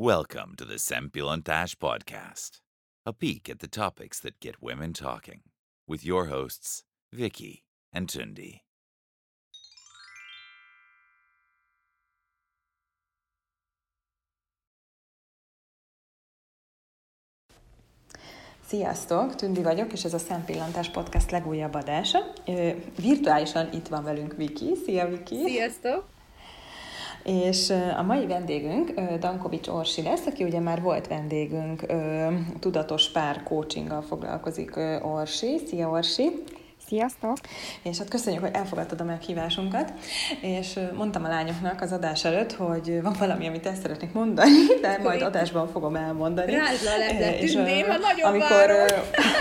Welcome to the Sempilontash Podcast, a peek at the topics that get women talking, with your hosts, Vicky and Tundi. Sziasztok, Tündi vagyok, és ez a Szempillantás Podcast legújabb adása. Ö, Virtuálisan itt van velünk Viki. Szia, Viki! Sziasztok! És a mai vendégünk Dankovics Orsi lesz, aki ugye már volt vendégünk, tudatos pár coachinggal foglalkozik Orsi. Szia, Orsi! Sziasztok! És hát köszönjük, hogy elfogadtad a meghívásunkat, és mondtam a lányoknak az adás előtt, hogy van valami, amit el szeretnék mondani, de majd adásban fogom elmondani. Rázd le a És, Tündém, ö, ha nagyon amikor,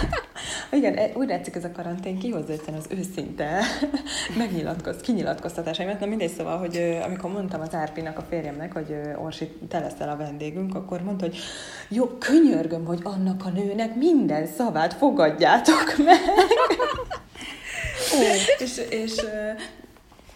igen, e- úgy látszik ez a karantén kihozza egyszerűen az őszinte megnyilatkoz, kinyilatkoztatásaimat. Na mindegy, szóval, hogy amikor mondtam az Árpinak, a férjemnek, hogy Orsi, te leszel a vendégünk, akkor mondta, hogy jó, könyörgöm, hogy annak a nőnek minden szavát fogadjátok meg. és, és,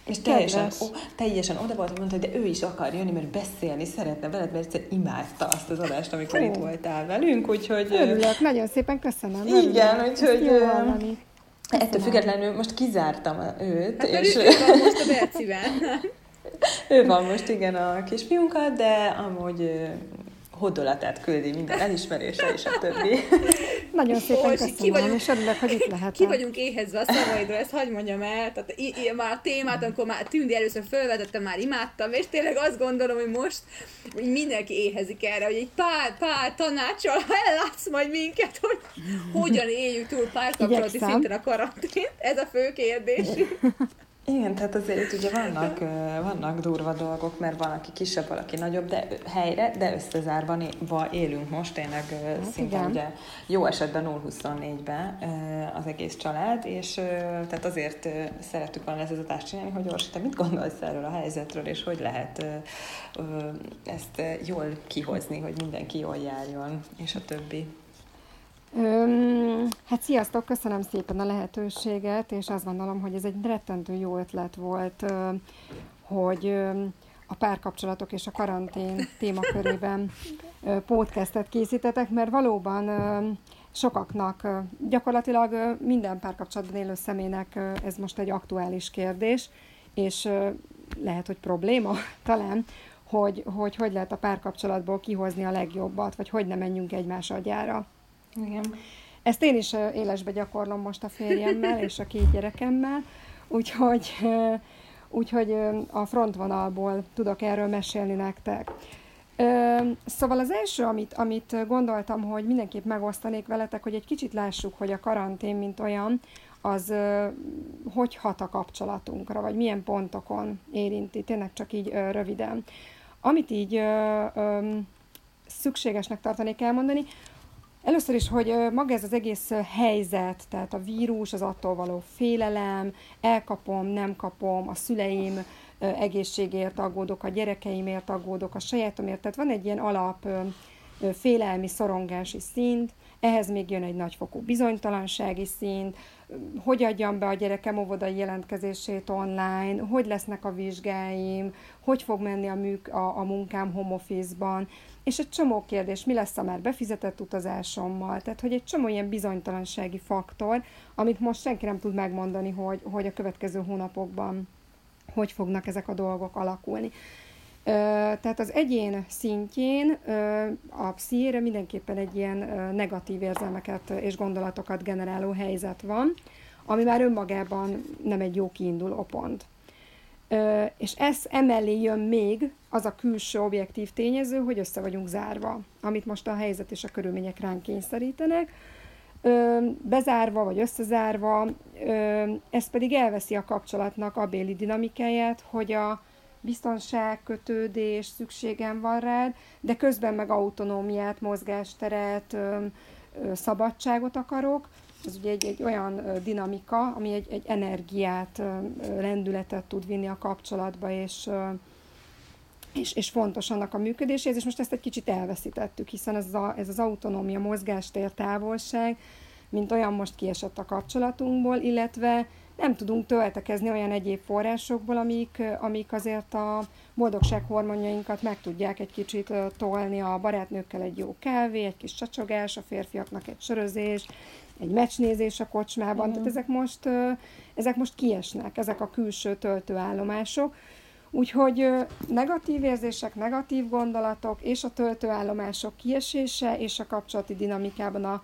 és teljesen, ó, teljesen oda volt, mondta, hogy de ő is akar jönni, mert beszélni szeretne veled, mert egyszer imádta azt az adást, amikor Ó. itt voltál velünk, úgyhogy... Örülök, nagyon szépen köszönöm. Igen, örülök. úgyhogy. Ettől Köszönöm. függetlenül most kizártam őt, Hát és ő van most a Bercivel. ő van most igen a kisfiunkkal, de amúgy ö, hodolatát küldi minden elismerése és a többi. Nagyon szépen Orsi, köszönöm, ki vagyunk- és örülök, hogy itt lehetek. Ki vagyunk éhezve a szavaidról, ezt hagyd mondjam el. Tehát i- i- már a témát, amikor már Tündi először felvetettem, már imádtam, és tényleg azt gondolom, hogy most hogy mindenki éhezik erre, hogy egy pár, pár tanácsal, ellátsz majd minket, hogy hogyan éljük túl párkapcsolati szinten a karantént. Ez a fő kérdés. Igen, tehát azért ugye vannak, vannak durva dolgok, mert van, aki kisebb, valaki nagyobb, de helyre, de va élünk most, tényleg ö, szinte igen. ugye jó esetben 0-24-ben ö, az egész család, és tehát azért szerettük volna ezt az adást csinálni, hogy Orsi, te mit gondolsz erről a helyzetről, és hogy lehet ezt jól kihozni, hogy mindenki jól járjon, és a többi. Öm, hát sziasztok, köszönöm szépen a lehetőséget, és azt gondolom, hogy ez egy rettentő jó ötlet volt, hogy a párkapcsolatok és a karantén témakörében podcastet készítetek, mert valóban sokaknak, gyakorlatilag minden párkapcsolatban élő személynek ez most egy aktuális kérdés, és lehet, hogy probléma talán, hogy, hogy hogy lehet a párkapcsolatból kihozni a legjobbat, vagy hogy ne menjünk egymás agyára. Igen. Ezt én is élesbe gyakorlom most a férjemmel és a két gyerekemmel, úgyhogy, úgyhogy a frontvonalból tudok erről mesélni nektek. Szóval az első, amit, amit gondoltam, hogy mindenképp megosztanék veletek, hogy egy kicsit lássuk, hogy a karantén, mint olyan, az hogy hat a kapcsolatunkra, vagy milyen pontokon érinti, tényleg csak így röviden. Amit így szükségesnek tartanék elmondani, Először is, hogy maga ez az egész helyzet, tehát a vírus, az attól való félelem, elkapom, nem kapom, a szüleim egészségért aggódok, a gyerekeimért aggódok, a sajátomért, tehát van egy ilyen alap félelmi, szorongási szint, ehhez még jön egy nagyfokú bizonytalansági szint, hogy adjam be a gyerekem óvodai jelentkezését online, hogy lesznek a vizsgáim, hogy fog menni a, műk, a, a munkám home office-ban, és egy csomó kérdés, mi lesz a már befizetett utazásommal, tehát hogy egy csomó ilyen bizonytalansági faktor, amit most senki nem tud megmondani, hogy, hogy a következő hónapokban hogy fognak ezek a dolgok alakulni. Tehát az egyén szintjén a pszichére mindenképpen egy ilyen negatív érzelmeket és gondolatokat generáló helyzet van, ami már önmagában nem egy jó kiinduló pont. És ez emellé jön még az a külső objektív tényező, hogy össze vagyunk zárva, amit most a helyzet és a körülmények ránk kényszerítenek. Bezárva vagy összezárva, ez pedig elveszi a kapcsolatnak a béli dinamikáját, hogy a biztonság, kötődés, szükségem van rád, de közben meg autonómiát, mozgásteret, szabadságot akarok, ez ugye egy, egy olyan dinamika, ami egy, egy energiát, lendületet tud vinni a kapcsolatba, és, és, és fontos annak a működéséhez, és most ezt egy kicsit elveszítettük, hiszen ez, a, ez az autonómia, mozgástér, távolság, mint olyan most kiesett a kapcsolatunkból, illetve nem tudunk töltekezni olyan egyéb forrásokból, amik, amik azért a boldogság hormonjainkat meg tudják egy kicsit tolni, a barátnőkkel egy jó kávé, egy kis csacsogás, a férfiaknak egy sörözés, egy meccsnézés a kocsmában, uh-huh. tehát ezek most, ezek most kiesnek, ezek a külső töltőállomások. Úgyhogy negatív érzések, negatív gondolatok és a töltőállomások kiesése és a kapcsolati dinamikában a,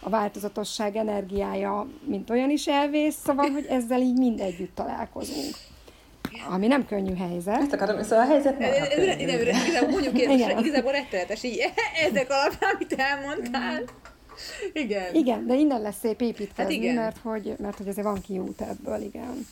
a változatosság energiája, mint olyan is elvész, szóval, hogy ezzel így mind együtt találkozunk. Ami nem könnyű helyzet. Ezt akarom, szóval a helyzet nem Igazából mondjuk igazából rettenetes így ezek alapján, amit elmondtál. Igen. Igen, de innen lesz szép építkezni, hát igen. mert hogy, mert hogy azért van kiút ebből, igen.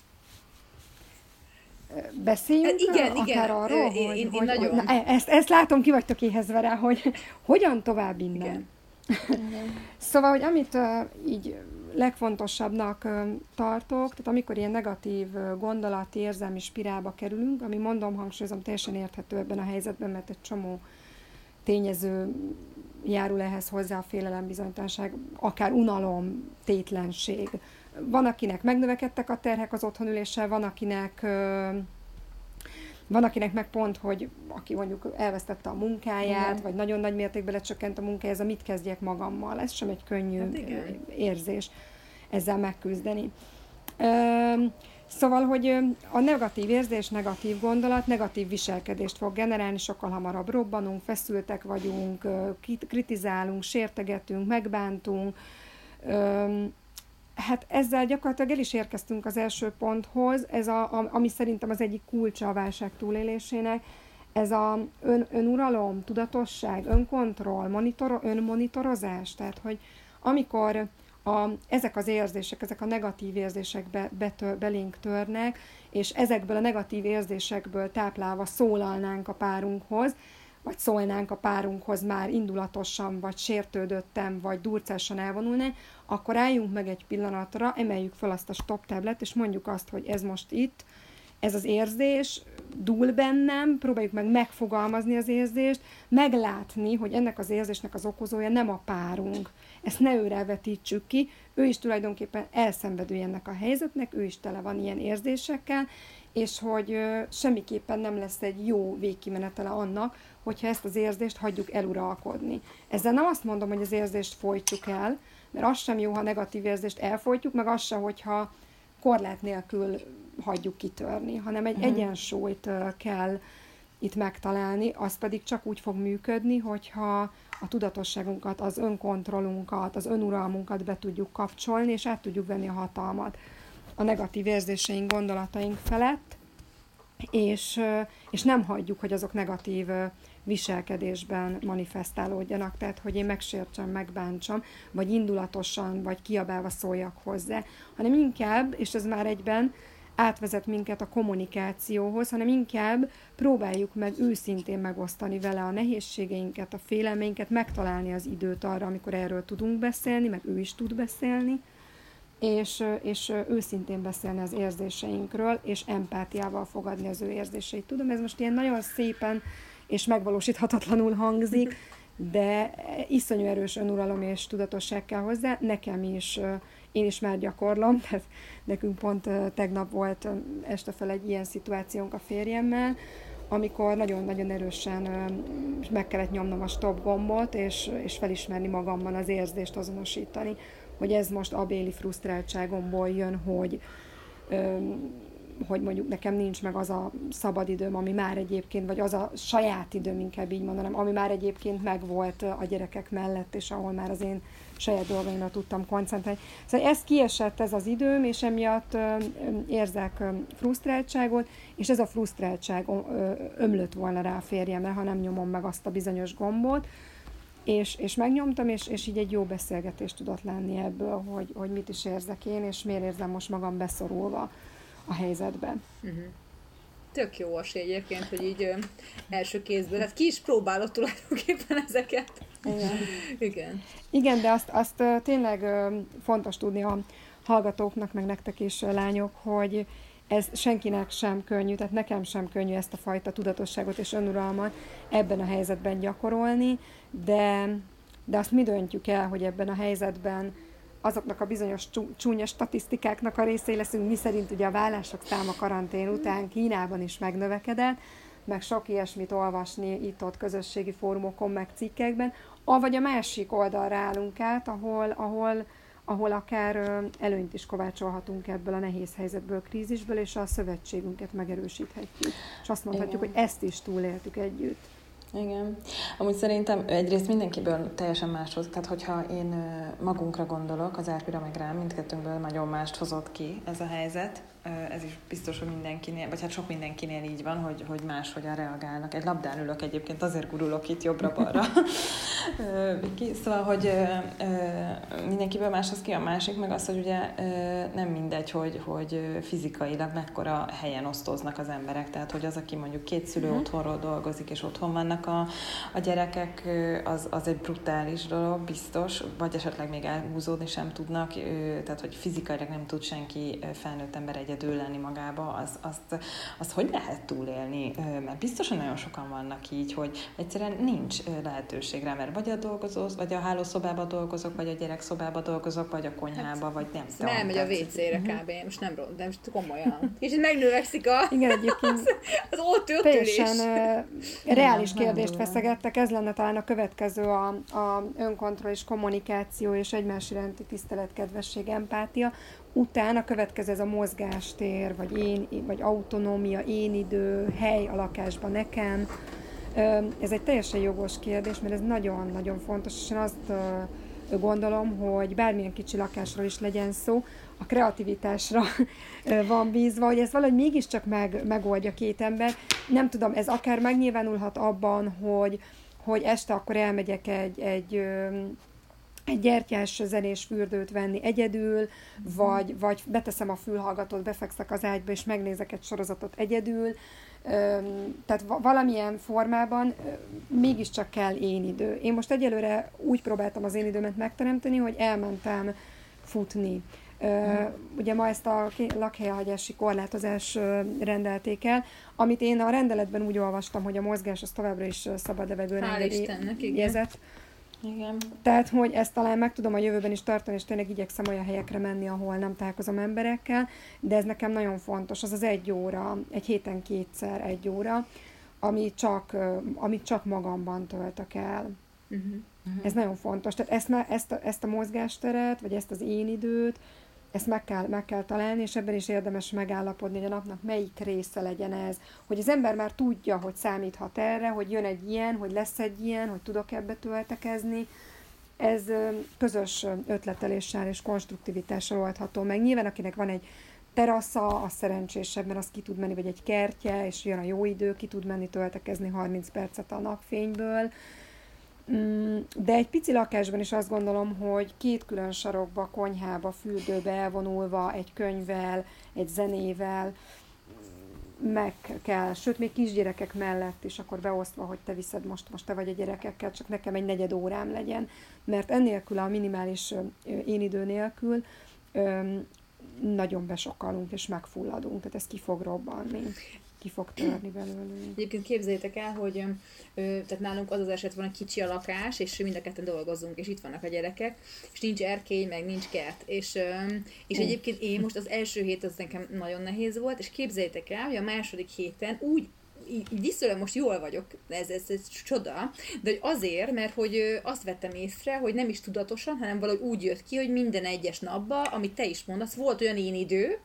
Beszéljünk hát igen, akár igen. arról, én, hogy, én, hogy, nagyon. Hogy, na, e- ezt, ezt látom, ki vagytok éhezve rá, hogy hogyan tovább innen. Igen. szóval, hogy amit uh, így legfontosabbnak uh, tartok, tehát amikor ilyen negatív uh, gondolati, érzelmi spirálba kerülünk, ami mondom, hangsúlyozom, teljesen érthető ebben a helyzetben, mert egy csomó tényező járul ehhez hozzá a félelem, bizonytalanság, akár unalom, tétlenség. Van, akinek megnövekedtek a terhek az otthonüléssel, van, akinek van, akinek meg pont, hogy aki mondjuk elvesztette a munkáját, igen. vagy nagyon nagy mértékben lecsökkent a munkája, ez a mit kezdjek magammal. Ez sem egy könnyű hát érzés ezzel megküzdeni. Szóval, hogy a negatív érzés, negatív gondolat, negatív viselkedést fog generálni, sokkal hamarabb robbanunk, feszültek vagyunk, kritizálunk, sértegetünk, megbántunk. Hát ezzel gyakorlatilag el is érkeztünk az első ponthoz, ez a, ami szerintem az egyik kulcsa a válság túlélésének, ez a ön, önuralom, tudatosság, önkontroll, monitor, önmonitorozás, tehát hogy amikor a, ezek az érzések, ezek a negatív érzések be, betör, belénk törnek, és ezekből a negatív érzésekből táplálva szólalnánk a párunkhoz, vagy szólnánk a párunkhoz már indulatosan, vagy sértődöttem, vagy durcásan elvonulnánk, akkor álljunk meg egy pillanatra, emeljük fel azt a stop tablet, és mondjuk azt, hogy ez most itt, ez az érzés dúl bennem, próbáljuk meg megfogalmazni az érzést, meglátni, hogy ennek az érzésnek az okozója nem a párunk. Ezt ne őre vetítsük ki, ő is tulajdonképpen elszenvedő ennek a helyzetnek, ő is tele van ilyen érzésekkel, és hogy semmiképpen nem lesz egy jó végkimenetele annak, hogyha ezt az érzést hagyjuk eluralkodni. Ezzel nem azt mondom, hogy az érzést folytsuk el, mert az sem jó, ha negatív érzést elfolytjuk, meg az sem, hogyha korlát nélkül hagyjuk kitörni, hanem egy uh-huh. egyensúlyt kell itt megtalálni, az pedig csak úgy fog működni, hogyha a tudatosságunkat, az önkontrollunkat, az önuralmunkat be tudjuk kapcsolni, és át tudjuk venni a hatalmat a negatív érzéseink, gondolataink felett, és, és nem hagyjuk, hogy azok negatív viselkedésben manifestálódjanak, tehát hogy én megsértsem, megbántsam, vagy indulatosan, vagy kiabálva szóljak hozzá, hanem inkább, és ez már egyben átvezet minket a kommunikációhoz, hanem inkább próbáljuk meg őszintén megosztani vele a nehézségeinket, a félelmeinket, megtalálni az időt arra, amikor erről tudunk beszélni, meg ő is tud beszélni, és, és őszintén beszélni az érzéseinkről, és empátiával fogadni az ő érzéseit. Tudom, ez most ilyen nagyon szépen és megvalósíthatatlanul hangzik, de iszonyú erős önuralom és tudatosság kell hozzá. Nekem is, én is már gyakorlom, tehát nekünk pont tegnap volt este fel egy ilyen szituációnk a férjemmel, amikor nagyon-nagyon erősen meg kellett nyomnom a stop gombot, és, és felismerni magamban az érzést azonosítani, hogy ez most abéli frusztráltságomból jön, hogy hogy mondjuk nekem nincs meg az a szabadidőm, ami már egyébként, vagy az a saját időm, inkább így mondanám, ami már egyébként megvolt a gyerekek mellett, és ahol már az én saját dolgaimra tudtam koncentrálni. Szóval ez kiesett ez az időm, és emiatt érzek frusztráltságot, és ez a frusztráltság ömlött volna rá a férjemre, ha nem nyomom meg azt a bizonyos gombot, és, és megnyomtam, és, és így egy jó beszélgetés tudott lenni ebből, hogy, hogy mit is érzek én, és miért érzem most magam beszorulva a helyzetben. Uh-huh. Tök jó az egyébként, hogy így első kézből, hát ki is próbálod tulajdonképpen ezeket. Igen. Igen. Igen, de azt, azt tényleg fontos tudni a hallgatóknak, meg nektek is, lányok, hogy ez senkinek sem könnyű, tehát nekem sem könnyű ezt a fajta tudatosságot és önuralmat ebben a helyzetben gyakorolni, de, de azt mi döntjük el, hogy ebben a helyzetben azoknak a bizonyos csúnya statisztikáknak a részei leszünk, mi szerint ugye a vállások száma karantén után Kínában is megnövekedett, meg sok ilyesmit olvasni itt-ott közösségi fórumokon, meg cikkekben, avagy a másik oldalra állunk át, ahol, ahol, ahol akár előnyt is kovácsolhatunk ebből a nehéz helyzetből, krízisből, és a szövetségünket megerősíthetjük. És azt mondhatjuk, Igen. hogy ezt is túléltük együtt. Igen. Amúgy szerintem egyrészt mindenkiből teljesen máshoz, tehát hogyha én magunkra gondolok, az Árpira meg rám, mindkettőnkből nagyon mást hozott ki ez a helyzet, ez is biztos, hogy mindenkinél, vagy hát sok mindenkinél így van, hogy, hogy máshogyan reagálnak. Egy labdán ülök egyébként, azért gurulok itt jobbra-balra. szóval, hogy mindenkiből máshoz ki a másik, meg az, hogy ugye nem mindegy, hogy, hogy fizikailag mekkora helyen osztoznak az emberek. Tehát, hogy az, aki mondjuk két szülő uh-huh. otthonról dolgozik, és otthon vannak a, a gyerekek, az, az egy brutális dolog, biztos, vagy esetleg még elhúzódni sem tudnak, tehát, hogy fizikailag nem tud senki felnőtt ember egyet egyedül lenni magába, az, azt, azt hogy lehet túlélni? Mert biztosan nagyon sokan vannak így, hogy egyszerűen nincs lehetőség rá, mert vagy a dolgozó, vagy a hálószobába dolgozok, vagy a gyerekszobába dolgozok, vagy a konyhába, hát, vagy nem tudom. Nem megy a WC-re uh-huh. kb. Most nem, de most komolyan. És megnövekszik a... Igen, egyébként az, az ott, teljesen uh, reális Igen, kérdést feszegettek. Ez lenne talán a következő a, a önkontroll és kommunikáció és egymás iránti tisztelet, kedvesség, empátia, Utána következő ez a mozgástér, vagy, én, vagy autonómia, én idő, hely a lakásban nekem. Ez egy teljesen jogos kérdés, mert ez nagyon-nagyon fontos, és én azt gondolom, hogy bármilyen kicsi lakásról is legyen szó, a kreativitásra van bízva, hogy ez valahogy mégiscsak meg, megoldja két ember. Nem tudom, ez akár megnyilvánulhat abban, hogy, hogy este akkor elmegyek egy, egy egy gyertyás zenés fürdőt venni egyedül, uh-huh. vagy, vagy beteszem a fülhallgatót, befekszek az ágyba, és megnézek egy sorozatot egyedül. Tehát valamilyen formában mégiscsak kell én idő. Én most egyelőre úgy próbáltam az én időmet megteremteni, hogy elmentem futni. Uh, ugye ma ezt a lakhelyhagyási korlátozás rendelték el, amit én a rendeletben úgy olvastam, hogy a mozgás az továbbra is szabad levegőn engedélyezett. Igen. Tehát, hogy ezt talán meg tudom a jövőben is tartani, és tényleg igyekszem olyan helyekre menni, ahol nem találkozom emberekkel, de ez nekem nagyon fontos, az az egy óra, egy héten kétszer egy óra, ami csak, amit csak magamban töltök el. Uh-huh. Uh-huh. Ez nagyon fontos. Tehát ezt, ezt, a, ezt a mozgásteret, vagy ezt az én időt, ezt meg kell, meg kell találni, és ebben is érdemes megállapodni, hogy a napnak melyik része legyen ez. Hogy az ember már tudja, hogy számíthat erre, hogy jön egy ilyen, hogy lesz egy ilyen, hogy tudok ebbe töltekezni. Ez közös ötleteléssel és konstruktivitással oldható meg. Nyilván, akinek van egy terasza, az szerencsésebb, mert az ki tud menni, vagy egy kertje, és jön a jó idő, ki tud menni töltekezni 30 percet a napfényből de egy pici lakásban is azt gondolom, hogy két külön sarokba, konyhába, fürdőbe elvonulva, egy könyvvel, egy zenével, meg kell, sőt, még kisgyerekek mellett is, akkor beosztva, hogy te viszed most, most te vagy a gyerekekkel, csak nekem egy negyed órám legyen, mert ennélkül a minimális én idő nélkül nagyon besokkalunk és megfulladunk, tehát ez ki fog robbanni ki fog törni belőle. Egyébként képzeljétek el, hogy ö, tehát nálunk az az eset van, hogy kicsi a lakás, és mind a ketten dolgozunk, és itt vannak a gyerekek, és nincs erkély, meg nincs kert. És, ö, és egyébként én most az első hét az nekem nagyon nehéz volt, és képzeljétek el, hogy a második héten úgy így, viszonylag most jól vagyok, ez, ez, ez csoda, de hogy azért, mert hogy azt vettem észre, hogy nem is tudatosan, hanem valahogy úgy jött ki, hogy minden egyes napban, amit te is mondasz, volt olyan én idő,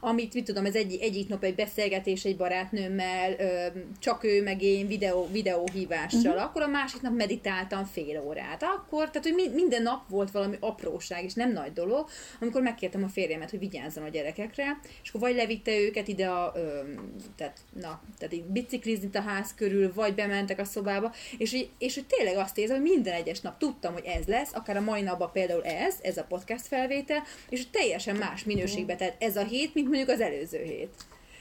amit, mit tudom, ez egy, egyik nap egy beszélgetés egy barátnőmmel, csak ő meg én videó, videóhívással, uh-huh. akkor a másik nap meditáltam fél órát. Akkor, tehát, hogy minden nap volt valami apróság, és nem nagy dolog, amikor megkértem a férjemet, hogy vigyázzon a gyerekekre, és akkor vagy levitte őket ide a, ö, tehát, na, tehát így biciklizni a ház körül, vagy bementek a szobába, és, és hogy tényleg azt érzem, hogy minden egyes nap tudtam, hogy ez lesz, akár a mai napban például ez, ez a podcast felvétel, és teljesen más minőségbe, tehát ez a hét, mint mondjuk az előző hét.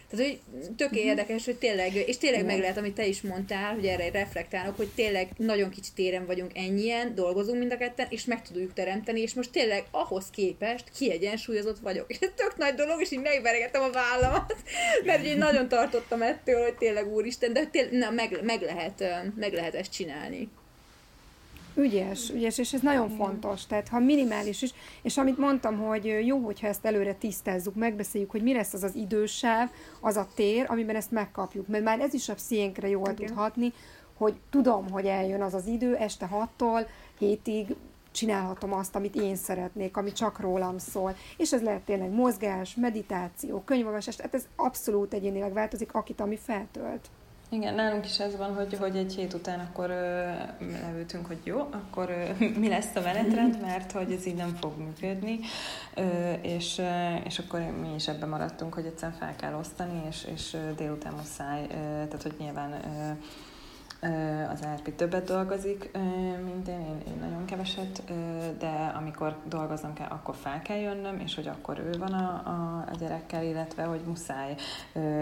Tehát, hogy tök uh-huh. érdekes, hogy tényleg, és tényleg meg lehet, amit te is mondtál, hogy erre reflektálok, hogy tényleg nagyon kicsi téren vagyunk ennyien, dolgozunk mind a ketten, és meg tudjuk teremteni, és most tényleg ahhoz képest kiegyensúlyozott vagyok. És ez tök nagy dolog, és így megveregettem a vállamat, mert én nagyon tartottam ettől, hogy tényleg úristen, de tényleg, na, meg, meg, lehet, meg lehet ezt csinálni. Ügyes, ügyes, és ez nagyon fontos. Tehát ha minimális is, és amit mondtam, hogy jó, hogyha ezt előre tisztázzuk, megbeszéljük, hogy mi lesz az az idősáv, az a tér, amiben ezt megkapjuk. Mert már ez is a psziénkre jól tud hatni, hogy tudom, hogy eljön az az idő, este 6-tól hétig csinálhatom azt, amit én szeretnék, ami csak rólam szól. És ez lehet tényleg mozgás, meditáció, könyvolvasás, tehát ez abszolút egyénileg változik, akit ami feltölt. Igen, nálunk is ez van, hogy, hogy egy hét után akkor ö, hogy jó, akkor ö, mi lesz a menetrend, mert hogy ez így nem fog működni, ö, és, ö, és akkor mi is ebben maradtunk, hogy egyszerűen fel kell osztani, és, és délután muszáj, ö, tehát hogy nyilván ö, az Árpi többet dolgozik, mint én, én, én nagyon keveset, de amikor dolgoznom kell, akkor fel kell jönnöm, és hogy akkor ő van a, a, a gyerekkel, illetve hogy muszáj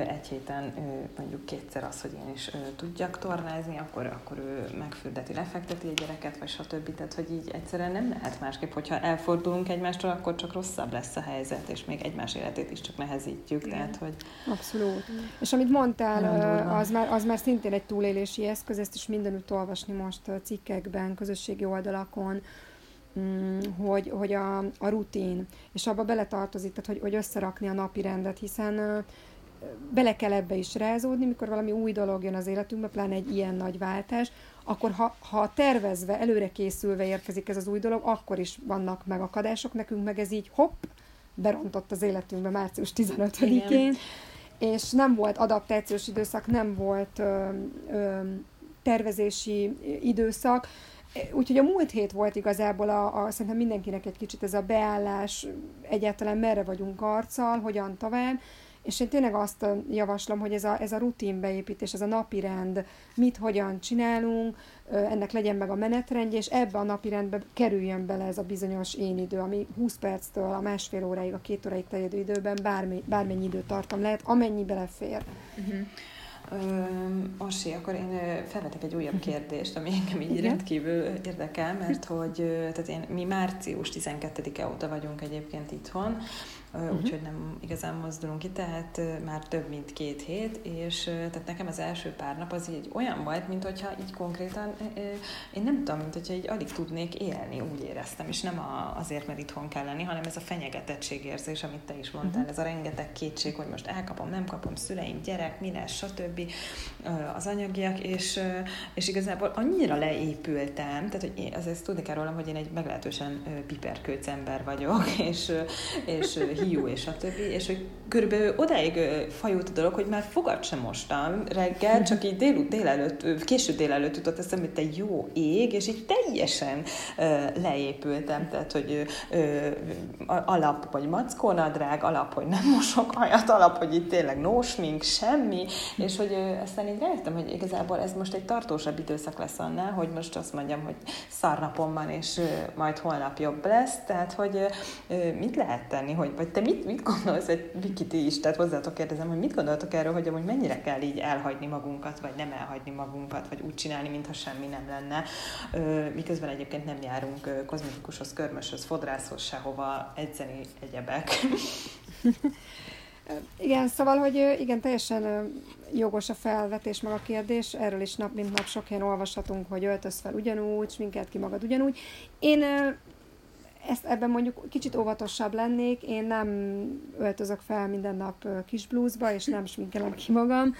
egy héten mondjuk kétszer az, hogy én is tudjak tornázni, akkor, akkor ő megfürdeti, lefekteti a gyereket, vagy stb. Tehát, hogy így egyszerűen nem lehet másképp, hogyha elfordulunk egymástól, akkor csak rosszabb lesz a helyzet, és még egymás életét is csak nehezítjük. Igen. Tehát, hogy... Abszolút. És amit mondtál, az már, az már szintén egy túlélési eszköz, eszköz, ezt is mindenütt olvasni most cikkekben, közösségi oldalakon, mm, hogy, hogy a, a rutin, és abba beletartozik, tehát hogy, hogy összerakni a napi rendet, hiszen bele kell ebbe is rázódni, mikor valami új dolog jön az életünkbe, pláne egy ilyen nagy váltás, akkor ha, ha tervezve, előre készülve érkezik ez az új dolog, akkor is vannak megakadások, nekünk meg ez így hopp, berontott az életünkbe március 15-én, és nem volt adaptációs időszak, nem volt ö, ö, tervezési időszak, Úgyhogy a múlt hét volt igazából a, a, szerintem mindenkinek egy kicsit ez a beállás, egyáltalán merre vagyunk arccal, hogyan tovább, és én tényleg azt javaslom, hogy ez a, ez a rutin beépítés, ez a napi rend, mit, hogyan csinálunk, ennek legyen meg a menetrendje, és ebbe a napi rendbe kerüljön bele ez a bizonyos én idő, ami 20 perctől a másfél óráig, a két óráig terjedő időben bármi, bármennyi időtartam lehet, amennyi belefér. Uh-huh. Orsi, akkor én felvetek egy újabb kérdést, ami engem így rendkívül érdekel, mert hogy tehát én, mi március 12-e óta vagyunk egyébként itthon, uh-huh. úgyhogy nem igazán mozdulunk ki, tehát már több mint két hét, és tehát nekem az első pár nap az így olyan volt, mint hogyha így konkrétan, én nem tudom, mint hogyha így alig tudnék élni, úgy éreztem, és nem azért, mert itthon kell lenni, hanem ez a fenyegetettségérzés, amit te is mondtál, uh-huh. ez a rengeteg kétség, hogy most elkapom, nem kapom, szüleim, gyerek, mi lesz, stb. az anyagiak, és, és igazából annyira leépültem, tehát hogy én, azért tudni kell rólam, hogy én egy meglehetősen piperkőc ember vagyok, és, és hiú és a többi, és hogy körülbelül odáig fajult a dolog, hogy már fogat sem mostam reggel, csak így dél, délelőtt, késő délelőtt jutott eszembe, hogy te jó ég, és így teljesen uh, leépültem, tehát, hogy uh, alap, hogy mackónadrág, alap, hogy nem mosok hajat, alap, hogy itt tényleg no smink, semmi, és hogy uh, aztán így rájöttem, hogy igazából ez most egy tartósabb időszak lesz annál, hogy most azt mondjam, hogy szarnapom van, és uh, majd holnap jobb lesz, tehát, hogy uh, mit lehet tenni, hogy, vagy te mit, mit gondolsz, egy Viki, ti is, tehát hozzátok kérdezem, hogy mit gondoltok erről, hogy amúgy mennyire kell így elhagyni magunkat, vagy nem elhagyni magunkat, vagy úgy csinálni, mintha semmi nem lenne, miközben egyébként nem járunk kozmetikushoz, körmöshöz, fodrászhoz, sehova edzeni egyebek. Igen, szóval, hogy igen, teljesen jogos a felvetés, meg a kérdés. Erről is nap mint nap sok helyen olvashatunk, hogy öltöz fel ugyanúgy, minket ki magad ugyanúgy. Én ezt ebben mondjuk kicsit óvatosabb lennék, én nem öltözök fel minden nap kis blúzba, és nem sminkelem ki magam,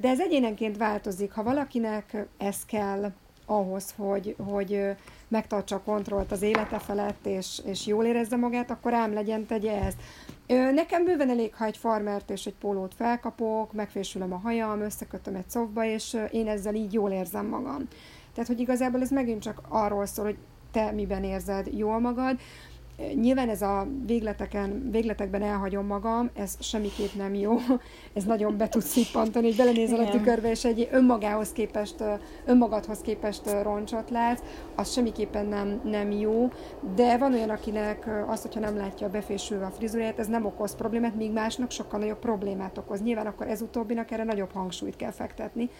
de ez egyénenként változik. Ha valakinek ez kell ahhoz, hogy, hogy megtartsa a kontrollt az élete felett, és, és jól érezze magát, akkor ám legyen, tegye ezt. Nekem bőven elég, ha egy farmert és egy pólót felkapok, megfésülöm a hajam, összekötöm egy szofba, és én ezzel így jól érzem magam. Tehát, hogy igazából ez megint csak arról szól, hogy te miben érzed jól magad. Nyilván ez a végleteken, végletekben elhagyom magam, ez semmiképp nem jó. Ez nagyon be tud szippantani, hogy belenézel a tükörbe, és egy önmagához képest, önmagadhoz képest roncsot látsz, az semmiképpen nem, nem jó. De van olyan, akinek az, hogyha nem látja befésülve a frizurát, ez nem okoz problémát, míg másnak sokkal nagyobb problémát okoz. Nyilván akkor ez utóbbinak erre nagyobb hangsúlyt kell fektetni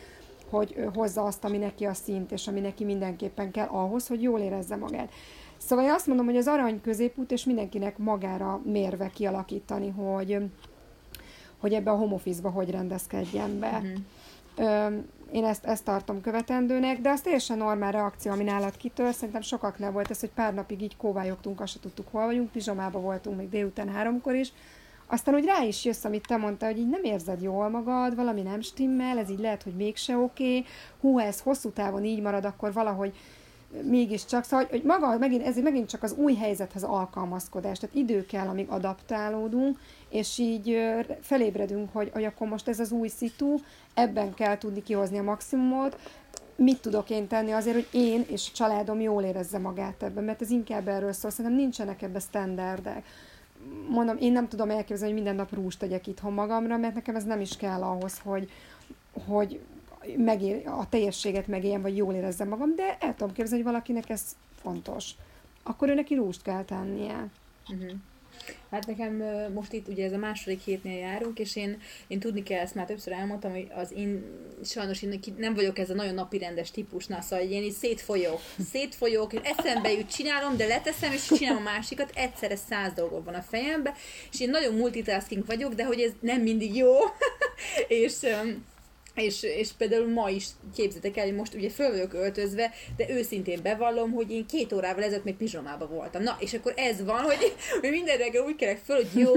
hogy hozza azt, ami neki a szint, és ami neki mindenképpen kell ahhoz, hogy jól érezze magát. Szóval én azt mondom, hogy az arany középút, és mindenkinek magára mérve kialakítani, hogy, hogy ebbe a home office-ba hogy rendezkedjen be. Uh-huh. Ö, én ezt, ezt tartom követendőnek, de az teljesen normál reakció, ami nálad kitör. Szerintem sokaknál volt ez, hogy pár napig így kóvályogtunk, azt se tudtuk, hol vagyunk, pizsamába voltunk még délután háromkor is. Aztán úgy rá is jössz, amit te mondtál, hogy így nem érzed jól magad, valami nem stimmel, ez így lehet, hogy mégse oké. Okay. Hú, ez hosszú távon így marad, akkor valahogy mégiscsak, szóval hogy maga, megint, ez megint csak az új helyzethez alkalmazkodás, tehát idő kell, amíg adaptálódunk, és így felébredünk, hogy, hogy akkor most ez az új szitu, ebben kell tudni kihozni a maximumot, mit tudok én tenni azért, hogy én és a családom jól érezze magát ebben, mert ez inkább erről szól, szerintem nincsenek ebben standardek. Mondom, én nem tudom elképzelni, hogy minden nap rúst tegyek itthon magamra, mert nekem ez nem is kell ahhoz, hogy, hogy megér, a teljességet megéljem, vagy jól érezzem magam, de el tudom képzelni, hogy valakinek ez fontos. Akkor ő neki rúst kell tennie. Uh-huh. Hát nekem most itt ugye ez a második hétnél járunk, és én, én tudni kell, ezt már többször elmondtam, hogy az én sajnos én nem vagyok ez a nagyon napirendes típus, na, szóval én így szétfolyok, szétfolyok, és eszembe jut, csinálom, de leteszem, és csinálom a másikat, egyszerre száz dolgok van a fejembe, és én nagyon multitasking vagyok, de hogy ez nem mindig jó, és és, és például ma is képzetek el, hogy most ugye föl vagyok öltözve, de őszintén bevallom, hogy én két órával ezelőtt még pizsomába voltam. Na, és akkor ez van, hogy, hogy minden reggel úgy kelek föl, hogy jó,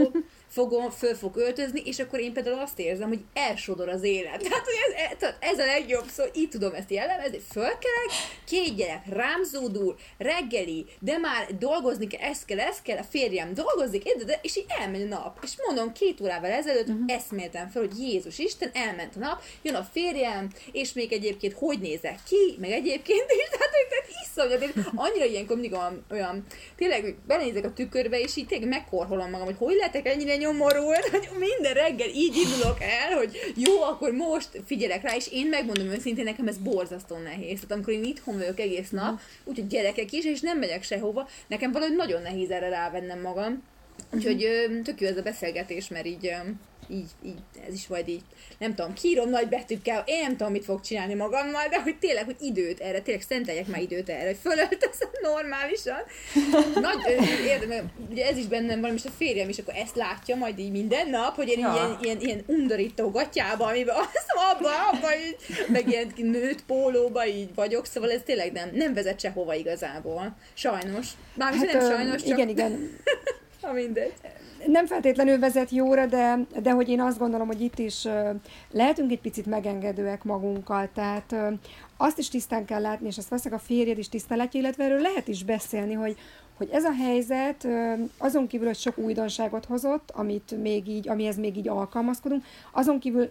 fogom, föl fog öltözni, és akkor én például azt érzem, hogy elsodor az élet. Tehát, hogy ez, ez, ez a legjobb szó, így tudom ezt jellemezni, fölkelek, két gyerek rám zúdul, reggeli, de már dolgozni kell, ez kell, ez kell, a férjem dolgozik, de, de, és így elmegy a nap. És mondom, két órával ezelőtt uh-huh. eszméltem fel, hogy Jézus Isten, elment a nap, jön a férjem, és még egyébként hogy nézek ki, meg egyébként is, tehát, tehát iszonyat, én annyira ilyenkor mindig olyan, olyan, tényleg benézek a tükörbe, és így tényleg megkorholom magam, hogy hogy lehetek ennyire nyomorult, hogy minden reggel így indulok el, hogy jó, akkor most figyelek rá, és én megmondom őszintén, nekem ez borzasztó nehéz. Tehát amikor én itthon vagyok egész nap, úgyhogy gyerekek is, és nem megyek sehova, nekem valahogy nagyon nehéz erre rávennem magam. Úgyhogy tök jó ez a beszélgetés, mert így így, így, ez is majd így, nem tudom, kírom nagy betűkkel, én nem tudom, mit fog csinálni magammal, de hogy tényleg, hogy időt erre, tényleg szenteljek már időt erre, hogy fölöltözem normálisan. Nagy, érdem, ugye ez is bennem van, és a férjem is akkor ezt látja majd így minden nap, hogy én ja. ilyen, ilyen, ilyen undorító gatyába, amiben szóval abba, abba így, meg ilyen nőtt pólóba így vagyok, szóval ez tényleg nem, nem vezet sehova igazából. Sajnos. Mármint hát, nem sajnos, csak... Igen, igen. ha mindegy. Nem feltétlenül vezet jóra, de, de hogy én azt gondolom, hogy itt is lehetünk egy picit megengedőek magunkkal, tehát azt is tisztán kell látni, és azt veszek a férjed is tisztán látja, illetve erről lehet is beszélni, hogy, hogy ez a helyzet azon kívül, hogy sok újdonságot hozott, amit még így, amihez még így alkalmazkodunk, azon kívül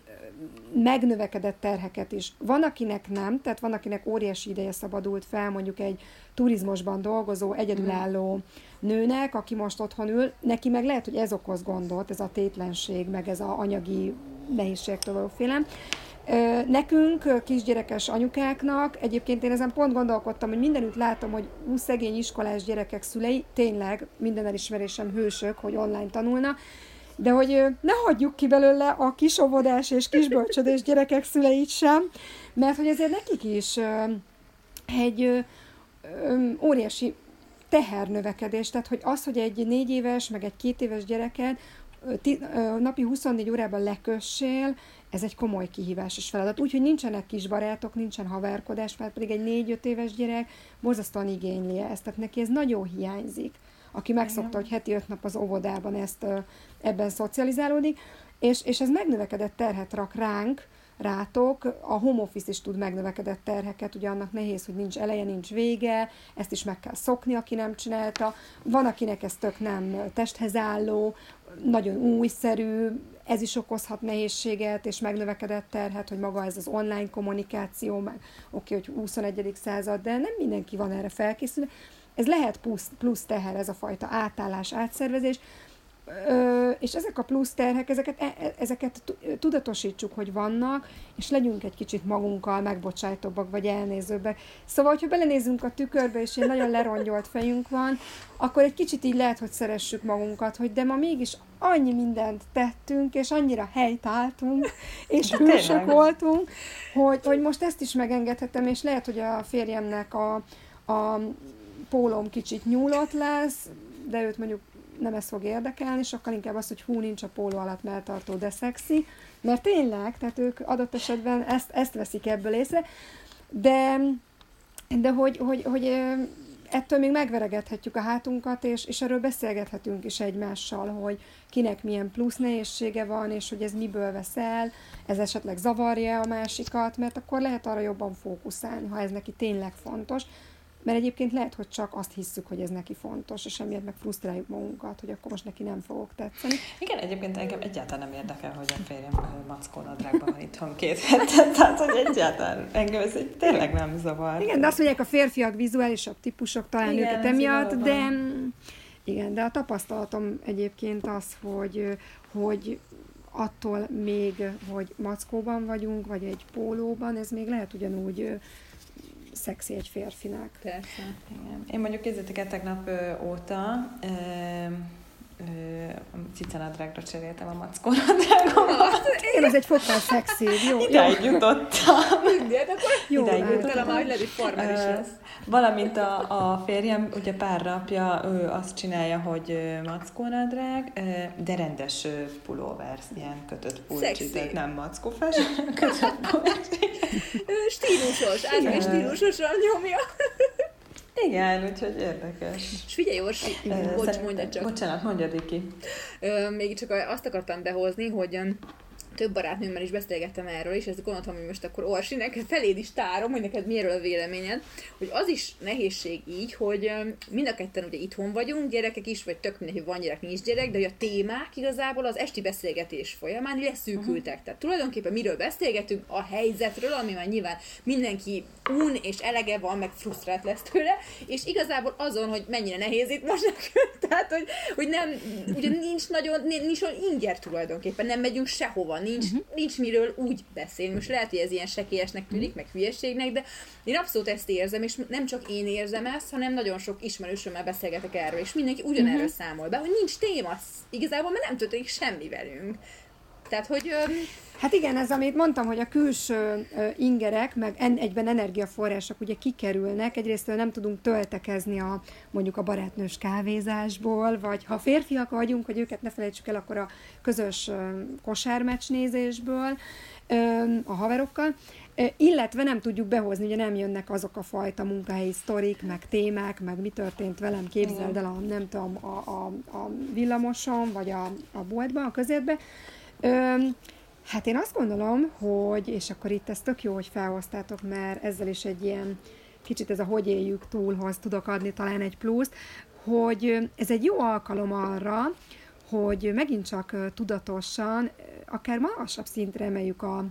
megnövekedett terheket is. Van, akinek nem, tehát van, akinek óriási ideje szabadult fel, mondjuk egy turizmusban dolgozó, egyedülálló nőnek, aki most otthon ül, neki meg lehet, hogy ez okoz gondot, ez a tétlenség, meg ez a anyagi nehézségtől való félem. Nekünk, kisgyerekes anyukáknak, egyébként én ezen pont gondolkodtam, hogy mindenütt látom, hogy szegény iskolás gyerekek szülei, tényleg minden elismerésem hősök, hogy online tanulna, de hogy ne hagyjuk ki belőle a kisovodás és kisbölcsödés gyerekek szüleit sem, mert hogy ezért nekik is egy óriási tehernövekedés, tehát hogy az, hogy egy négy éves, meg egy két éves gyereket napi 24 órában lekössél, ez egy komoly kihívás és feladat. Úgyhogy nincsenek kis barátok, nincsen haverkodás, mert pedig egy négy-öt éves gyerek borzasztóan igényli ezt, tehát neki ez nagyon hiányzik. Aki megszokta, hogy heti öt nap az óvodában ezt ebben szocializálódik, és, és ez megnövekedett terhet rak ránk, rátok. A home office is tud megnövekedett terheket, ugye annak nehéz, hogy nincs eleje, nincs vége, ezt is meg kell szokni, aki nem csinálta. Van, akinek ez tök nem testhez álló, nagyon újszerű, ez is okozhat nehézséget és megnövekedett terhet, hogy maga ez az online kommunikáció, meg oké, okay, hogy 21. század, de nem mindenki van erre felkészülve. Ez lehet plusz, plusz teher, ez a fajta átállás, átszervezés, Ö, és ezek a plusz terhek, ezeket, e, e, ezeket tudatosítsuk, hogy vannak, és legyünk egy kicsit magunkkal megbocsájtóbbak, vagy elnézőbbek. Szóval, hogyha belenézünk a tükörbe, és egy nagyon lerongyolt fejünk van, akkor egy kicsit így lehet, hogy szeressük magunkat, hogy de ma mégis annyi mindent tettünk, és annyira helytáltunk, és hősök voltunk, hogy, hogy most ezt is megengedhetem, és lehet, hogy a férjemnek a, a pólom kicsit nyúlott lesz, de őt mondjuk nem ez fog érdekelni, sokkal inkább az, hogy hú, nincs a póló alatt melltartó, de szexi, mert tényleg, tehát ők adott esetben ezt, ezt veszik ebből észre, de, de hogy, hogy, hogy ettől még megveregethetjük a hátunkat, és, és erről beszélgethetünk is egymással, hogy kinek milyen plusz nehézsége van, és hogy ez miből vesz el, ez esetleg zavarja a másikat, mert akkor lehet arra jobban fókuszálni, ha ez neki tényleg fontos. Mert egyébként lehet, hogy csak azt hisszük, hogy ez neki fontos, és emiatt meg frusztráljuk magunkat, hogy akkor most neki nem fogok tetszeni. Igen, egyébként engem egyáltalán nem érdekel, hogy a férjem mackó nadrágban van itthon két hetet, tehát hogy egyáltalán engem ez egy tényleg nem zavar. Igen, de azt mondják, a férfiak vizuálisabb típusok talán igen, őket emiatt, de igen, de a tapasztalatom egyébként az, hogy, hogy attól még, hogy mackóban vagyunk, vagy egy pólóban, ez még lehet ugyanúgy szexi egy férfinak. Persze. Igen. Én mondjuk kézzétek tegnap ö, óta cicanadrágra cseréltem a mackó nadrágomat. Én az egy fokkal szexi, jó. Idáig jutottam. Mindjárt, akkor jó, Idáig jutottam. majd lehet, formál is lesz. Valamint a, a férjem, ugye pár napja, ő azt csinálja, hogy mackónadrág, de rendes pulóver, ilyen kötött pulcsi, tehát nem mackófás, kötött pulcsi. Stílusos, átmegy stílusosan nyomja. Igen, úgyhogy érdekes. És figyelj, Orsi, bocs, mondja csak. Bocsánat, mondja ki. Még csak azt akartam behozni, hogy több barátnőmmel is beszélgettem erről, és ezt gondoltam, hogy most akkor Orsi, neked feléd is tárom, hogy neked miről a véleményed, hogy az is nehézség így, hogy mind a ketten ugye itthon vagyunk, gyerekek is, vagy tök mindegy, hogy van gyerek, nincs gyerek, de hogy a témák igazából az esti beszélgetés folyamán leszűkültek. Uh-huh. Tehát tulajdonképpen miről beszélgetünk? A helyzetről, ami már nyilván mindenki un és elege van, meg frusztrált lesz tőle, és igazából azon, hogy mennyire nehéz itt most nekünk, tehát hogy, hogy nem, ugye nincs nagyon, nincs olyan inger tulajdonképpen, nem megyünk sehova, nincs, uh-huh. nincs miről úgy beszélni. Most lehet, hogy ez ilyen sekélyesnek tűnik, uh-huh. meg hülyeségnek, de én abszolút ezt érzem, és nem csak én érzem ezt, hanem nagyon sok ismerősömmel beszélgetek erről, és mindenki ugyanerről uh-huh. számol be, hogy nincs téma, igazából, mert nem történik semmi velünk. Tehát, hogy... Hát igen, ez amit mondtam, hogy a külső ingerek, meg en, egyben energiaforrások ugye kikerülnek, egyrészt nem tudunk töltekezni a, mondjuk a barátnős kávézásból, vagy ha férfiak vagyunk, hogy őket ne felejtsük el, akkor a közös kosármeccs nézésből, a haverokkal, illetve nem tudjuk behozni, ugye nem jönnek azok a fajta munkahelyi sztorik, meg témák, meg mi történt velem, képzeld el a, nem tudom, a, a, a villamoson, vagy a, a boltban, a közértbe, Öm, hát én azt gondolom, hogy, és akkor itt ez tök jó, hogy felhoztátok, mert ezzel is egy ilyen kicsit ez a hogy éljük túlhoz tudok adni talán egy pluszt, hogy ez egy jó alkalom arra, hogy megint csak tudatosan, akár magasabb szintre emeljük a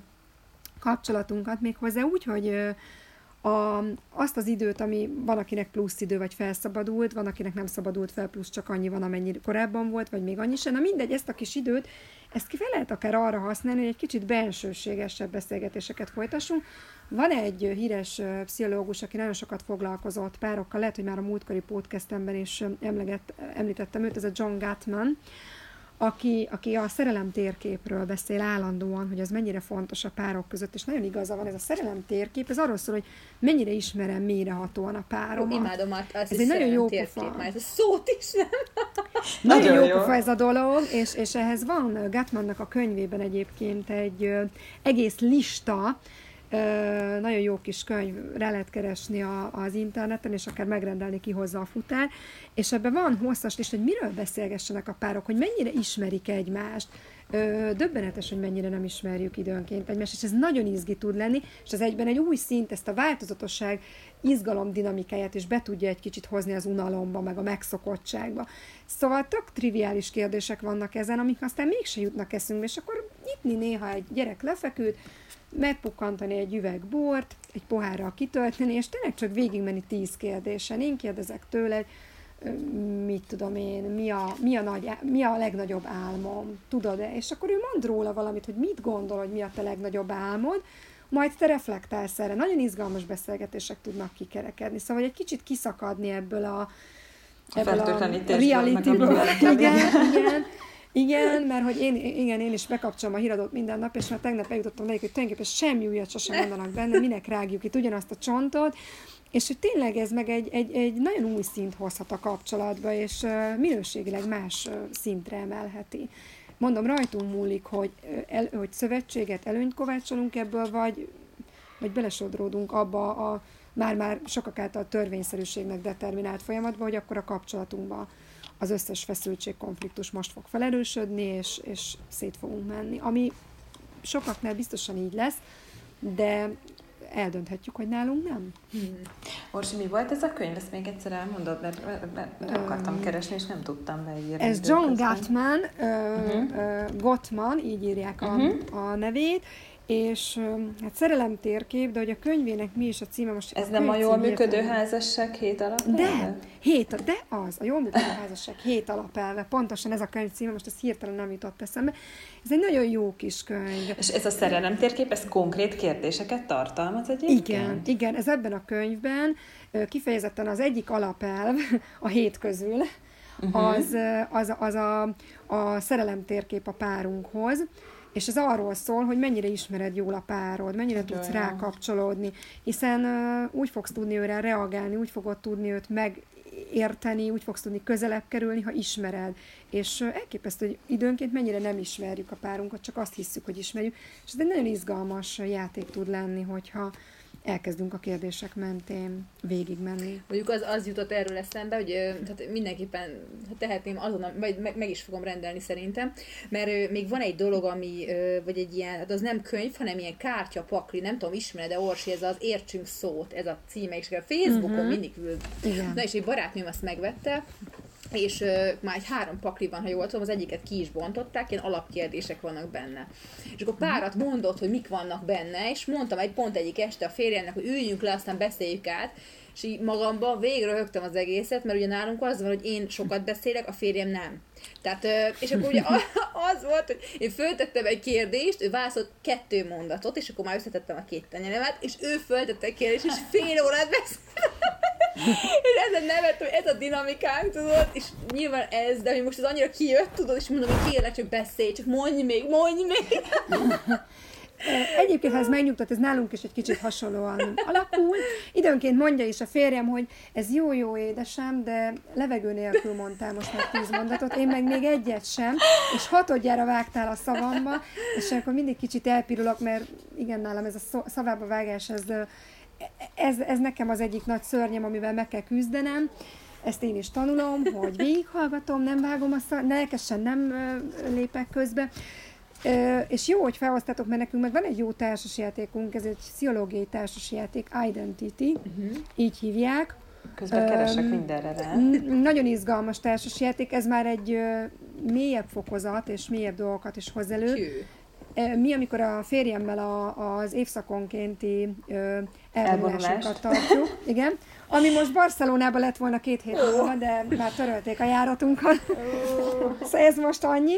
kapcsolatunkat, méghozzá úgy, hogy a, azt az időt, ami van, akinek plusz idő, vagy felszabadult, van, akinek nem szabadult fel, plusz csak annyi van, amennyi korábban volt, vagy még annyi sem. Na mindegy, ezt a kis időt, ezt ki fel lehet akár arra használni, hogy egy kicsit bensőségesebb beszélgetéseket folytassunk. Van egy híres pszichológus, aki nagyon sokat foglalkozott párokkal, lehet, hogy már a múltkori podcastemben is emleget, említettem őt, ez a John Gatman, aki, aki a szerelem térképről beszél állandóan, hogy az mennyire fontos a párok között, és nagyon igaza van, ez a szerelem térkép, ez arról szól, hogy mennyire ismerem mélyrehatóan a páromat. Ó, imádom, ez egy nagyon jó pofa. Már ez a szót is nem. nagyon, nagyon jó, jó pofa ez a dolog, és, és ehhez van Gatmannak a könyvében egyébként egy egész lista, nagyon jó kis könyv, rá lehet keresni a, az interneten, és akár megrendelni ki hozzá a futár, és ebben van hosszas lista, hogy miről beszélgessenek a párok, hogy mennyire ismerik egymást, Ö, döbbenetes, hogy mennyire nem ismerjük időnként egymást, és ez nagyon izgi tud lenni, és ez egyben egy új szint, ezt a változatosság, izgalom dinamikáját is be tudja egy kicsit hozni az unalomba, meg a megszokottságba. Szóval tök triviális kérdések vannak ezen, amik aztán mégse jutnak eszünkbe, és akkor nyitni néha egy gyerek lefeküdt, megpukkantani egy üveg bort, egy pohárral kitölteni, és tényleg csak végigmenni tíz kérdésen. Én kérdezek tőle, mit tudom én, mi a, mi a, nagy, mi a legnagyobb álmom, tudod-e? És akkor ő mond róla valamit, hogy mit gondol, hogy mi a te legnagyobb álmod, majd te reflektálsz erre. Nagyon izgalmas beszélgetések tudnak kikerekedni. Szóval egy kicsit kiszakadni ebből a, ebből a, a reality-ből. Igen, igen. Igen, mert hogy én, igen, én is bekapcsolom a híradót minden nap, és már tegnap eljutottam meg, hogy tulajdonképpen semmi újat sosem mondanak benne, minek rágjuk itt ugyanazt a csontot, és hogy tényleg ez meg egy, egy, egy nagyon új szint hozhat a kapcsolatba, és minőségileg más szintre emelheti. Mondom, rajtunk múlik, hogy, el, hogy szövetséget, előnyt kovácsolunk ebből, vagy, vagy belesodródunk abba a már-már sokak által törvényszerűségnek determinált folyamatba, hogy akkor a kapcsolatunkban az összes feszültség, konfliktus most fog felerősödni, és, és szét fogunk menni. Ami sokaknál biztosan így lesz, de eldönthetjük, hogy nálunk nem. Hmm. Orsi, mi volt ez a könyv? Ezt még egyszer elmondod, mert, mert, mert akartam um, keresni, és nem tudtam beírni. Ez John Gottman, uh-huh. uh, Gottman, így írják a, uh-huh. a nevét, és hát szerelem térkép, de hogy a könyvének mi is a címe most... Ez nem a jól működő értem. házasság hét alapelve? De, hét, de az, a jól működő házasság hét alapelve. Pontosan ez a könyv címe, most ez hirtelen nem jutott eszembe. Ez egy nagyon jó kis könyv. És ez a szerelem térkép, ez konkrét kérdéseket tartalmaz egyébként? Igen, igen, ez ebben a könyvben kifejezetten az egyik alapelv a hét közül, uh-huh. az, az, az a, a szerelem térkép a párunkhoz, és ez arról szól, hogy mennyire ismered jól a párod, mennyire tudsz Jaj. rá kapcsolódni, hiszen uh, úgy fogsz tudni őre reagálni, úgy fogod tudni őt megérteni, úgy fogsz tudni közelebb kerülni, ha ismered. És uh, elképesztő, hogy időnként mennyire nem ismerjük a párunkat, csak azt hiszük, hogy ismerjük. És ez egy nagyon izgalmas játék tud lenni, hogyha elkezdünk a kérdések mentén végigmenni. Mondjuk az, az jutott erről eszembe, hogy tehát mindenképpen tehetném azonnal, vagy meg, meg is fogom rendelni szerintem, mert még van egy dolog, ami, vagy egy ilyen, hát az nem könyv, hanem ilyen kártya, pakli, nem tudom, ismered, de Orsi, ez az Értsünk szót, ez a címe, és a Facebookon uh-huh. mindig ül. Igen. Na és egy barátnőm azt megvette, és uh, már egy három pakli van, ha jól tudom, az egyiket ki is bontották, ilyen alapkérdések vannak benne. És akkor párat mondott, hogy mik vannak benne, és mondtam egy pont egyik este a férjemnek, hogy üljünk le, aztán beszéljük át, és így magamban végre rögtem az egészet, mert ugye nálunk az van, hogy én sokat beszélek, a férjem nem. Tehát, és akkor ugye az volt, hogy én föltettem egy kérdést, ő válaszolt kettő mondatot, és akkor már összetettem a két tenyeremet, és ő föltette egy kérdést, és fél órát beszélt. És ezen nevet, hogy ez a dinamikánk, tudod, és nyilván ez, de hogy most ez annyira kijött, tudod, és mondom, hogy kérlek, csak beszélj, csak mondj még, mondj még. Egyébként, ha ez megnyugtat, ez nálunk is egy kicsit hasonlóan alakul. Időnként mondja is a férjem, hogy ez jó-jó édesem, de levegő nélkül mondtál most már tíz mondatot, én meg még egyet sem, és hatodjára vágtál a szavamba, és akkor mindig kicsit elpirulok, mert igen, nálam ez a szavába vágás, ez, ez, ez nekem az egyik nagy szörnyem, amivel meg kell küzdenem, ezt én is tanulom, hogy végighallgatom, nem vágom a szar, lelkesen nem lépek közbe, és jó, hogy felhoztátok, mert nekünk meg van egy jó társasjátékunk, ez egy pszichológiai társasjáték, Identity, uh-huh. így hívják. Közben keresek um, mindenre rá. Nagyon izgalmas társasjáték, ez már egy uh, mélyebb fokozat, és mélyebb dolgokat is hoz elő. Mi, amikor a férjemmel a, az évszakonkénti elvonulásunkat tartjuk, igen, ami most Barcelonában lett volna két hét múlva, de már törölték a járatunkat. szóval ez most annyi.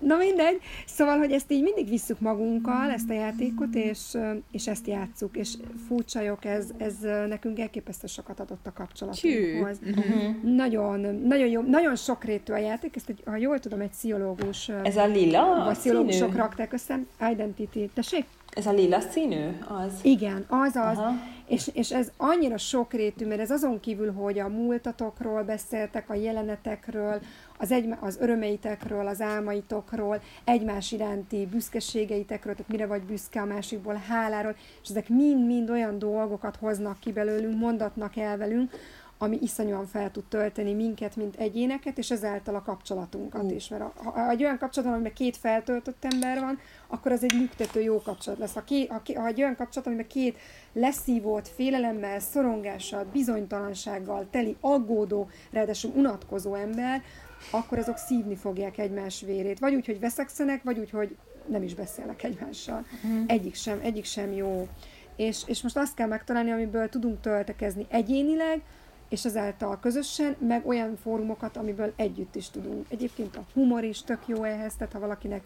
Na mindegy. Szóval, hogy ezt így mindig visszük magunkkal, ezt a játékot, és, és ezt játszuk, és furcsajok, ez, ez nekünk elképesztő sokat adott a kapcsolatunkhoz. Uh-huh. Nagyon, nagyon jó, nagyon sokrétű a játék, ezt egy, ha jól tudom, egy pszichológus... Ez a lila Vagy pszichológusok rakták össze. Identity. Tessék? Ez a lila színű? Az? Igen, az az. És, és ez annyira sokrétű, mert ez azon kívül, hogy a múltatokról beszéltek, a jelenetekről, az, egy, az örömeitekről, az álmaitokról, egymás iránti büszkeségeitekről, tehát mire vagy büszke a másikból, háláról, és ezek mind-mind olyan dolgokat hoznak ki belőlünk, mondatnak el velünk, ami iszonyúan fel tud tölteni minket, mint egyéneket, és ezáltal a kapcsolatunkat uh. is. Mert ha, ha egy olyan kapcsolat, amiben két feltöltött ember van, akkor az egy működtető jó kapcsolat lesz. Ha, ké, ha, ha egy olyan kapcsolat, amiben két leszívott, félelemmel, szorongással, bizonytalansággal teli, aggódó, ráadásul unatkozó ember, akkor azok szívni fogják egymás vérét. Vagy úgy, hogy veszekszenek, vagy úgy, hogy nem is beszélnek egymással. Uh-huh. Egyik sem, egyik sem jó. És, és most azt kell megtalálni, amiből tudunk töltekezni egyénileg, és ezáltal közösen, meg olyan fórumokat, amiből együtt is tudunk. Egyébként a humor is tök jó ehhez, tehát ha valakinek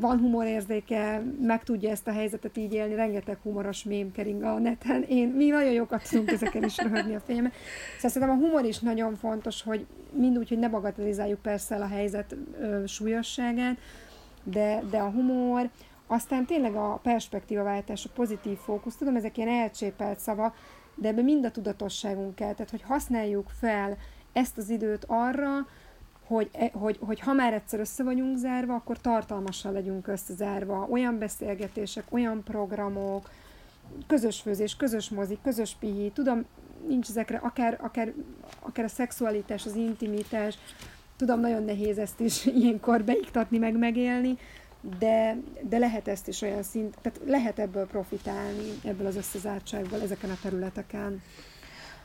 van humorérzéke, meg tudja ezt a helyzetet így élni, rengeteg humoros mém kering a neten. Én, mi nagyon jókat tudunk ezeken is röhögni a filmet. Szóval szerintem a humor is nagyon fontos, hogy mind úgy, hogy ne bagatelizáljuk persze a helyzet ö, súlyosságát, de, de a humor, aztán tényleg a perspektívaváltás, a pozitív fókusz, tudom, ezek ilyen elcsépelt szava, de ebbe mind a tudatosságunk kell, tehát hogy használjuk fel ezt az időt arra, hogy, e, hogy, hogy ha már egyszer össze vagyunk zárva, akkor tartalmasan legyünk összezárva. Olyan beszélgetések, olyan programok, közös főzés, közös mozik, közös pihi, tudom, nincs ezekre, akár, akár, akár a szexualitás, az intimitás, tudom, nagyon nehéz ezt is ilyenkor beiktatni, meg megélni, de, de lehet ezt is olyan szint, tehát lehet ebből profitálni, ebből az összezártságból, ezeken a területeken.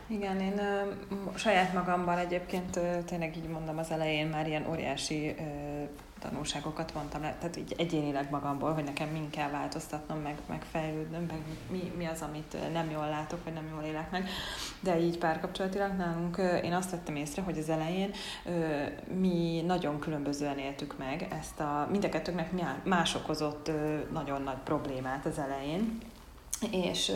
Igen, én ö, saját magamban egyébként ö, tényleg így mondom az elején már ilyen óriási ö, tanulságokat vontam le, tehát így egyénileg magamból, hogy nekem min kell változtatnom, meg, meg fejlődnöm, meg mi, mi az, amit nem jól látok, vagy nem jól élek meg. De így párkapcsolatilag nálunk én azt vettem észre, hogy az elején mi nagyon különbözően éltük meg ezt a, mindkettőknek más okozott nagyon nagy problémát az elején, és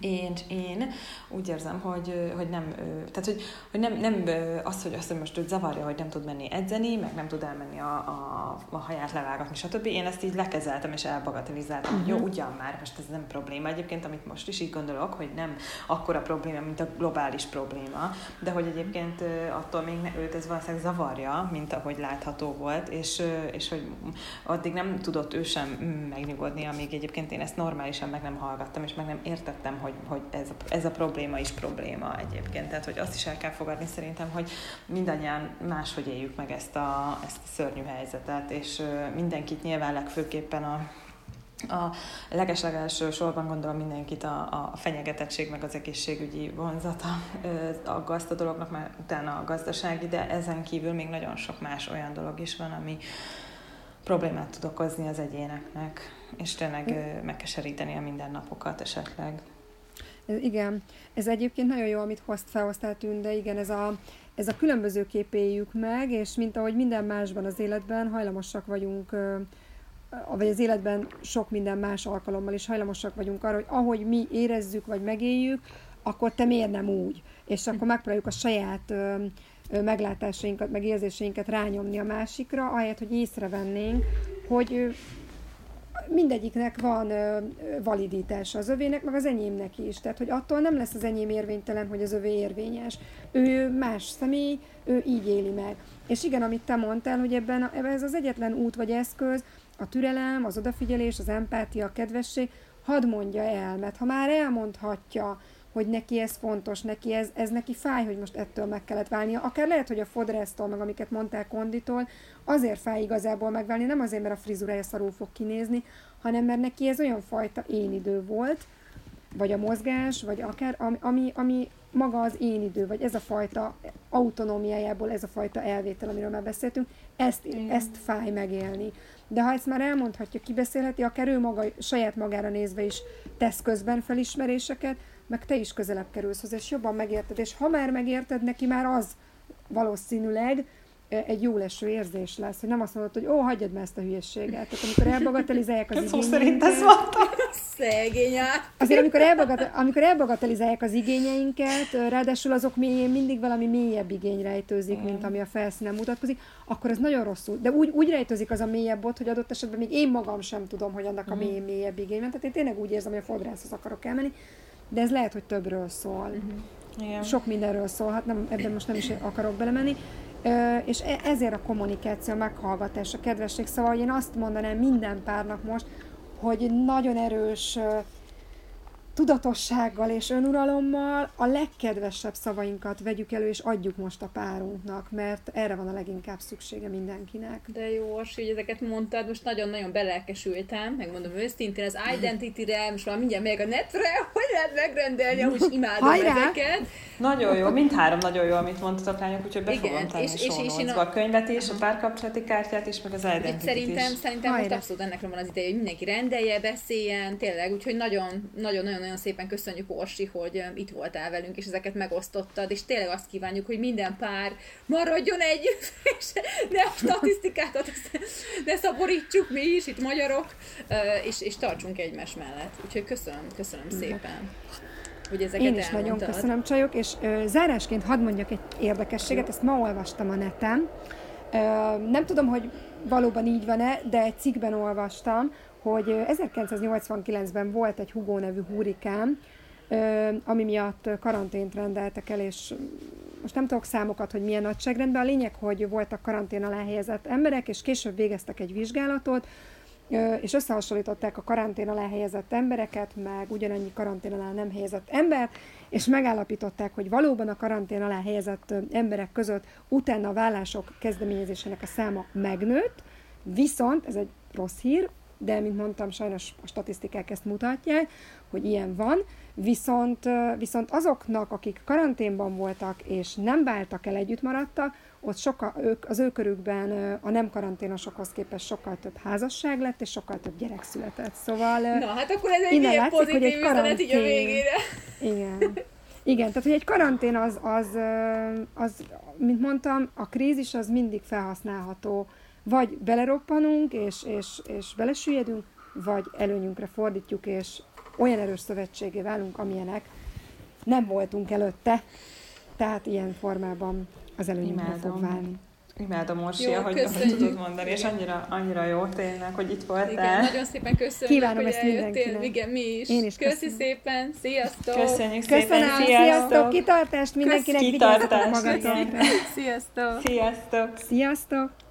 én, én úgy érzem, hogy, hogy nem, tehát hogy, hogy nem, nem az, hogy azt, hogy most őt zavarja, hogy nem tud menni edzeni, meg nem tud elmenni a, a, a haját levágatni, stb. Én ezt így lekezeltem és elbagatelizáltam. Uh-huh. Jó, ugyan már, most ez nem probléma. Egyébként, amit most is így gondolok, hogy nem akkora probléma, mint a globális probléma, de hogy egyébként attól még ne, őt ez valószínűleg zavarja, mint ahogy látható volt, és, és hogy addig nem tudott ő sem megnyugodni, amíg egyébként én ezt normálisan meg nem hallgattam, és meg nem értettem, hogy, hogy ez, a, ez a probléma is probléma egyébként. Tehát, hogy azt is el kell fogadni szerintem, hogy mindannyian máshogy éljük meg ezt a, ezt a szörnyű helyzetet, és mindenkit nyilván legfőképpen a, a legeslegelső sorban gondolom mindenkit a, a fenyegetettség meg az egészségügyi vonzata aggaszt a dolognak, mert utána a gazdasági, de ezen kívül még nagyon sok más olyan dolog is van, ami problémát tud okozni az egyéneknek, és tényleg megkeseríteni a mindennapokat esetleg. Igen, ez egyébként nagyon jó, amit hozt, felhoztál de igen, ez a, ez a különböző képéljük meg, és mint ahogy minden másban az életben hajlamosak vagyunk, vagy az életben sok minden más alkalommal is hajlamosak vagyunk arra, hogy ahogy mi érezzük, vagy megéljük, akkor te miért nem úgy? És akkor megpróbáljuk a saját meglátásainkat, meg érzéseinket rányomni a másikra, ahelyett, hogy észrevennénk, hogy mindegyiknek van validitása, az övének, meg az enyémnek is. Tehát, hogy attól nem lesz az enyém érvénytelen, hogy az övé érvényes. Ő más személy, ő így éli meg. És igen, amit te mondtál, hogy ebben, ebben ez az egyetlen út vagy eszköz, a türelem, az odafigyelés, az empátia, a kedvesség, hadd mondja el, mert ha már elmondhatja, hogy neki ez fontos, neki ez, ez neki fáj, hogy most ettől meg kellett válnia. Akár lehet, hogy a fodrásztól, meg amiket mondtál konditól, azért fáj igazából megválni, nem azért, mert a frizurája szarul fog kinézni, hanem mert neki ez olyan fajta én idő volt, vagy a mozgás, vagy akár, ami, ami, ami maga az én idő, vagy ez a fajta autonómiájából, ez a fajta elvétel, amiről már beszéltünk, ezt, ezt fáj megélni. De ha ezt már elmondhatja, kibeszélheti, akár ő maga, saját magára nézve is tesz közben felismeréseket, meg te is közelebb kerülsz hozzá, és jobban megérted, és ha már megérted, neki már az valószínűleg egy jó leső érzés lesz, hogy nem azt mondod, hogy ó, hagyjad már ezt a hülyeséget. Tehát amikor elbagatelizálják az igényeinket... szerint ez mondta. Szegény Azért amikor, elbagat, amikor elbagatelizálják az igényeinket, ráadásul azok mélyén mindig valami mélyebb igény rejtőzik, mint ami a felszínen mutatkozik, akkor ez nagyon rosszul. De úgy, úgy rejtőzik az a mélyebb bot, hogy adott esetben még én magam sem tudom, hogy annak a mhm. mély, mélyebb igény van. Tehát én tényleg úgy érzem, hogy a fodrászhoz akarok elmenni, de ez lehet, hogy többről szól. Uh-huh. Igen. Sok mindenről szól, hát nem, ebben most nem is akarok belemenni. És e, ezért a kommunikáció, a meghallgatás, a kedvesség. Szóval én azt mondanám minden párnak most, hogy nagyon erős tudatossággal és önuralommal a legkedvesebb szavainkat vegyük elő, és adjuk most a párunknak, mert erre van a leginkább szüksége mindenkinek. De jó, hogy ezeket mondtad, most nagyon-nagyon belelkesültem, megmondom őszintén, az Identity-re, most már mindjárt még a netre, hogy lehet megrendelni, amúgy imádom Hajrá! ezeket. Nagyon jó, mindhárom nagyon jó, amit mondtatok lányok, úgyhogy be Igen, fogom tenni és, és, és én a... a könyvet is, a párkapcsolati kártyát is, meg az Identity-t Szerintem, is. szerintem most abszolút ennek van az ideje, hogy mindenki rendelje, beszéljen, tényleg, úgyhogy nagyon, nagyon, nagyon nagyon szépen köszönjük, Orsi, hogy itt voltál velünk, és ezeket megosztottad, és tényleg azt kívánjuk, hogy minden pár maradjon együtt, és ne a statisztikákat ne szaporítsuk mi is, itt magyarok, és, és tartsunk egymás mellett. Úgyhogy köszönöm, köszönöm szépen. Hogy ezeket Én is elmondtad. nagyon köszönöm, csajok, és ö, zárásként hadd mondjak egy érdekességet, ezt ma olvastam a neten. Ö, nem tudom, hogy valóban így van-e, de egy cikkben olvastam, hogy 1989-ben volt egy Hugo nevű hurikán, ami miatt karantént rendeltek el, és most nem tudok számokat, hogy milyen nagyságrendben, a lényeg, hogy voltak karantén alá helyezett emberek, és később végeztek egy vizsgálatot, és összehasonlították a karantén alá helyezett embereket, meg ugyanannyi karantén alá nem helyezett embert, és megállapították, hogy valóban a karantén alá helyezett emberek között utána a vállások kezdeményezésének a száma megnőtt, viszont, ez egy rossz hír, de mint mondtam, sajnos a statisztikák ezt mutatják, hogy ilyen van, viszont, viszont azoknak, akik karanténban voltak és nem váltak el, együtt maradtak, ott sokkal, ők, az ő körükben a nem karanténosokhoz képest sokkal több házasság lett, és sokkal több gyerek született. Szóval Na, hát akkor ez egy ilyen pozitív hogy egy karantén, így a végére. Igen. Igen, tehát hogy egy karantén az, az, az, mint mondtam, a krízis az mindig felhasználható. Vagy beleroppanunk, és, és, és belesüllyedünk, vagy előnyünkre fordítjuk, és olyan erős szövetségé válunk, amilyenek nem voltunk előtte. Tehát ilyen formában az előnyünkre fog válni. Imádom, Orsi, ahogy, ahogy tudod mondani, és annyira, annyira jó tényleg, hogy itt voltál. Igen, nagyon szépen köszönjük, Kívánom hogy ezt eljöttél. Igen, mi is. Én is Köszi szépen, sziasztok! Köszönjük Köszönöm, szépen, sziasztok! sziasztok! Kitartást mindenkinek, kitartást, magatokra! Sziasztok! Sziasztok! Sziasztok!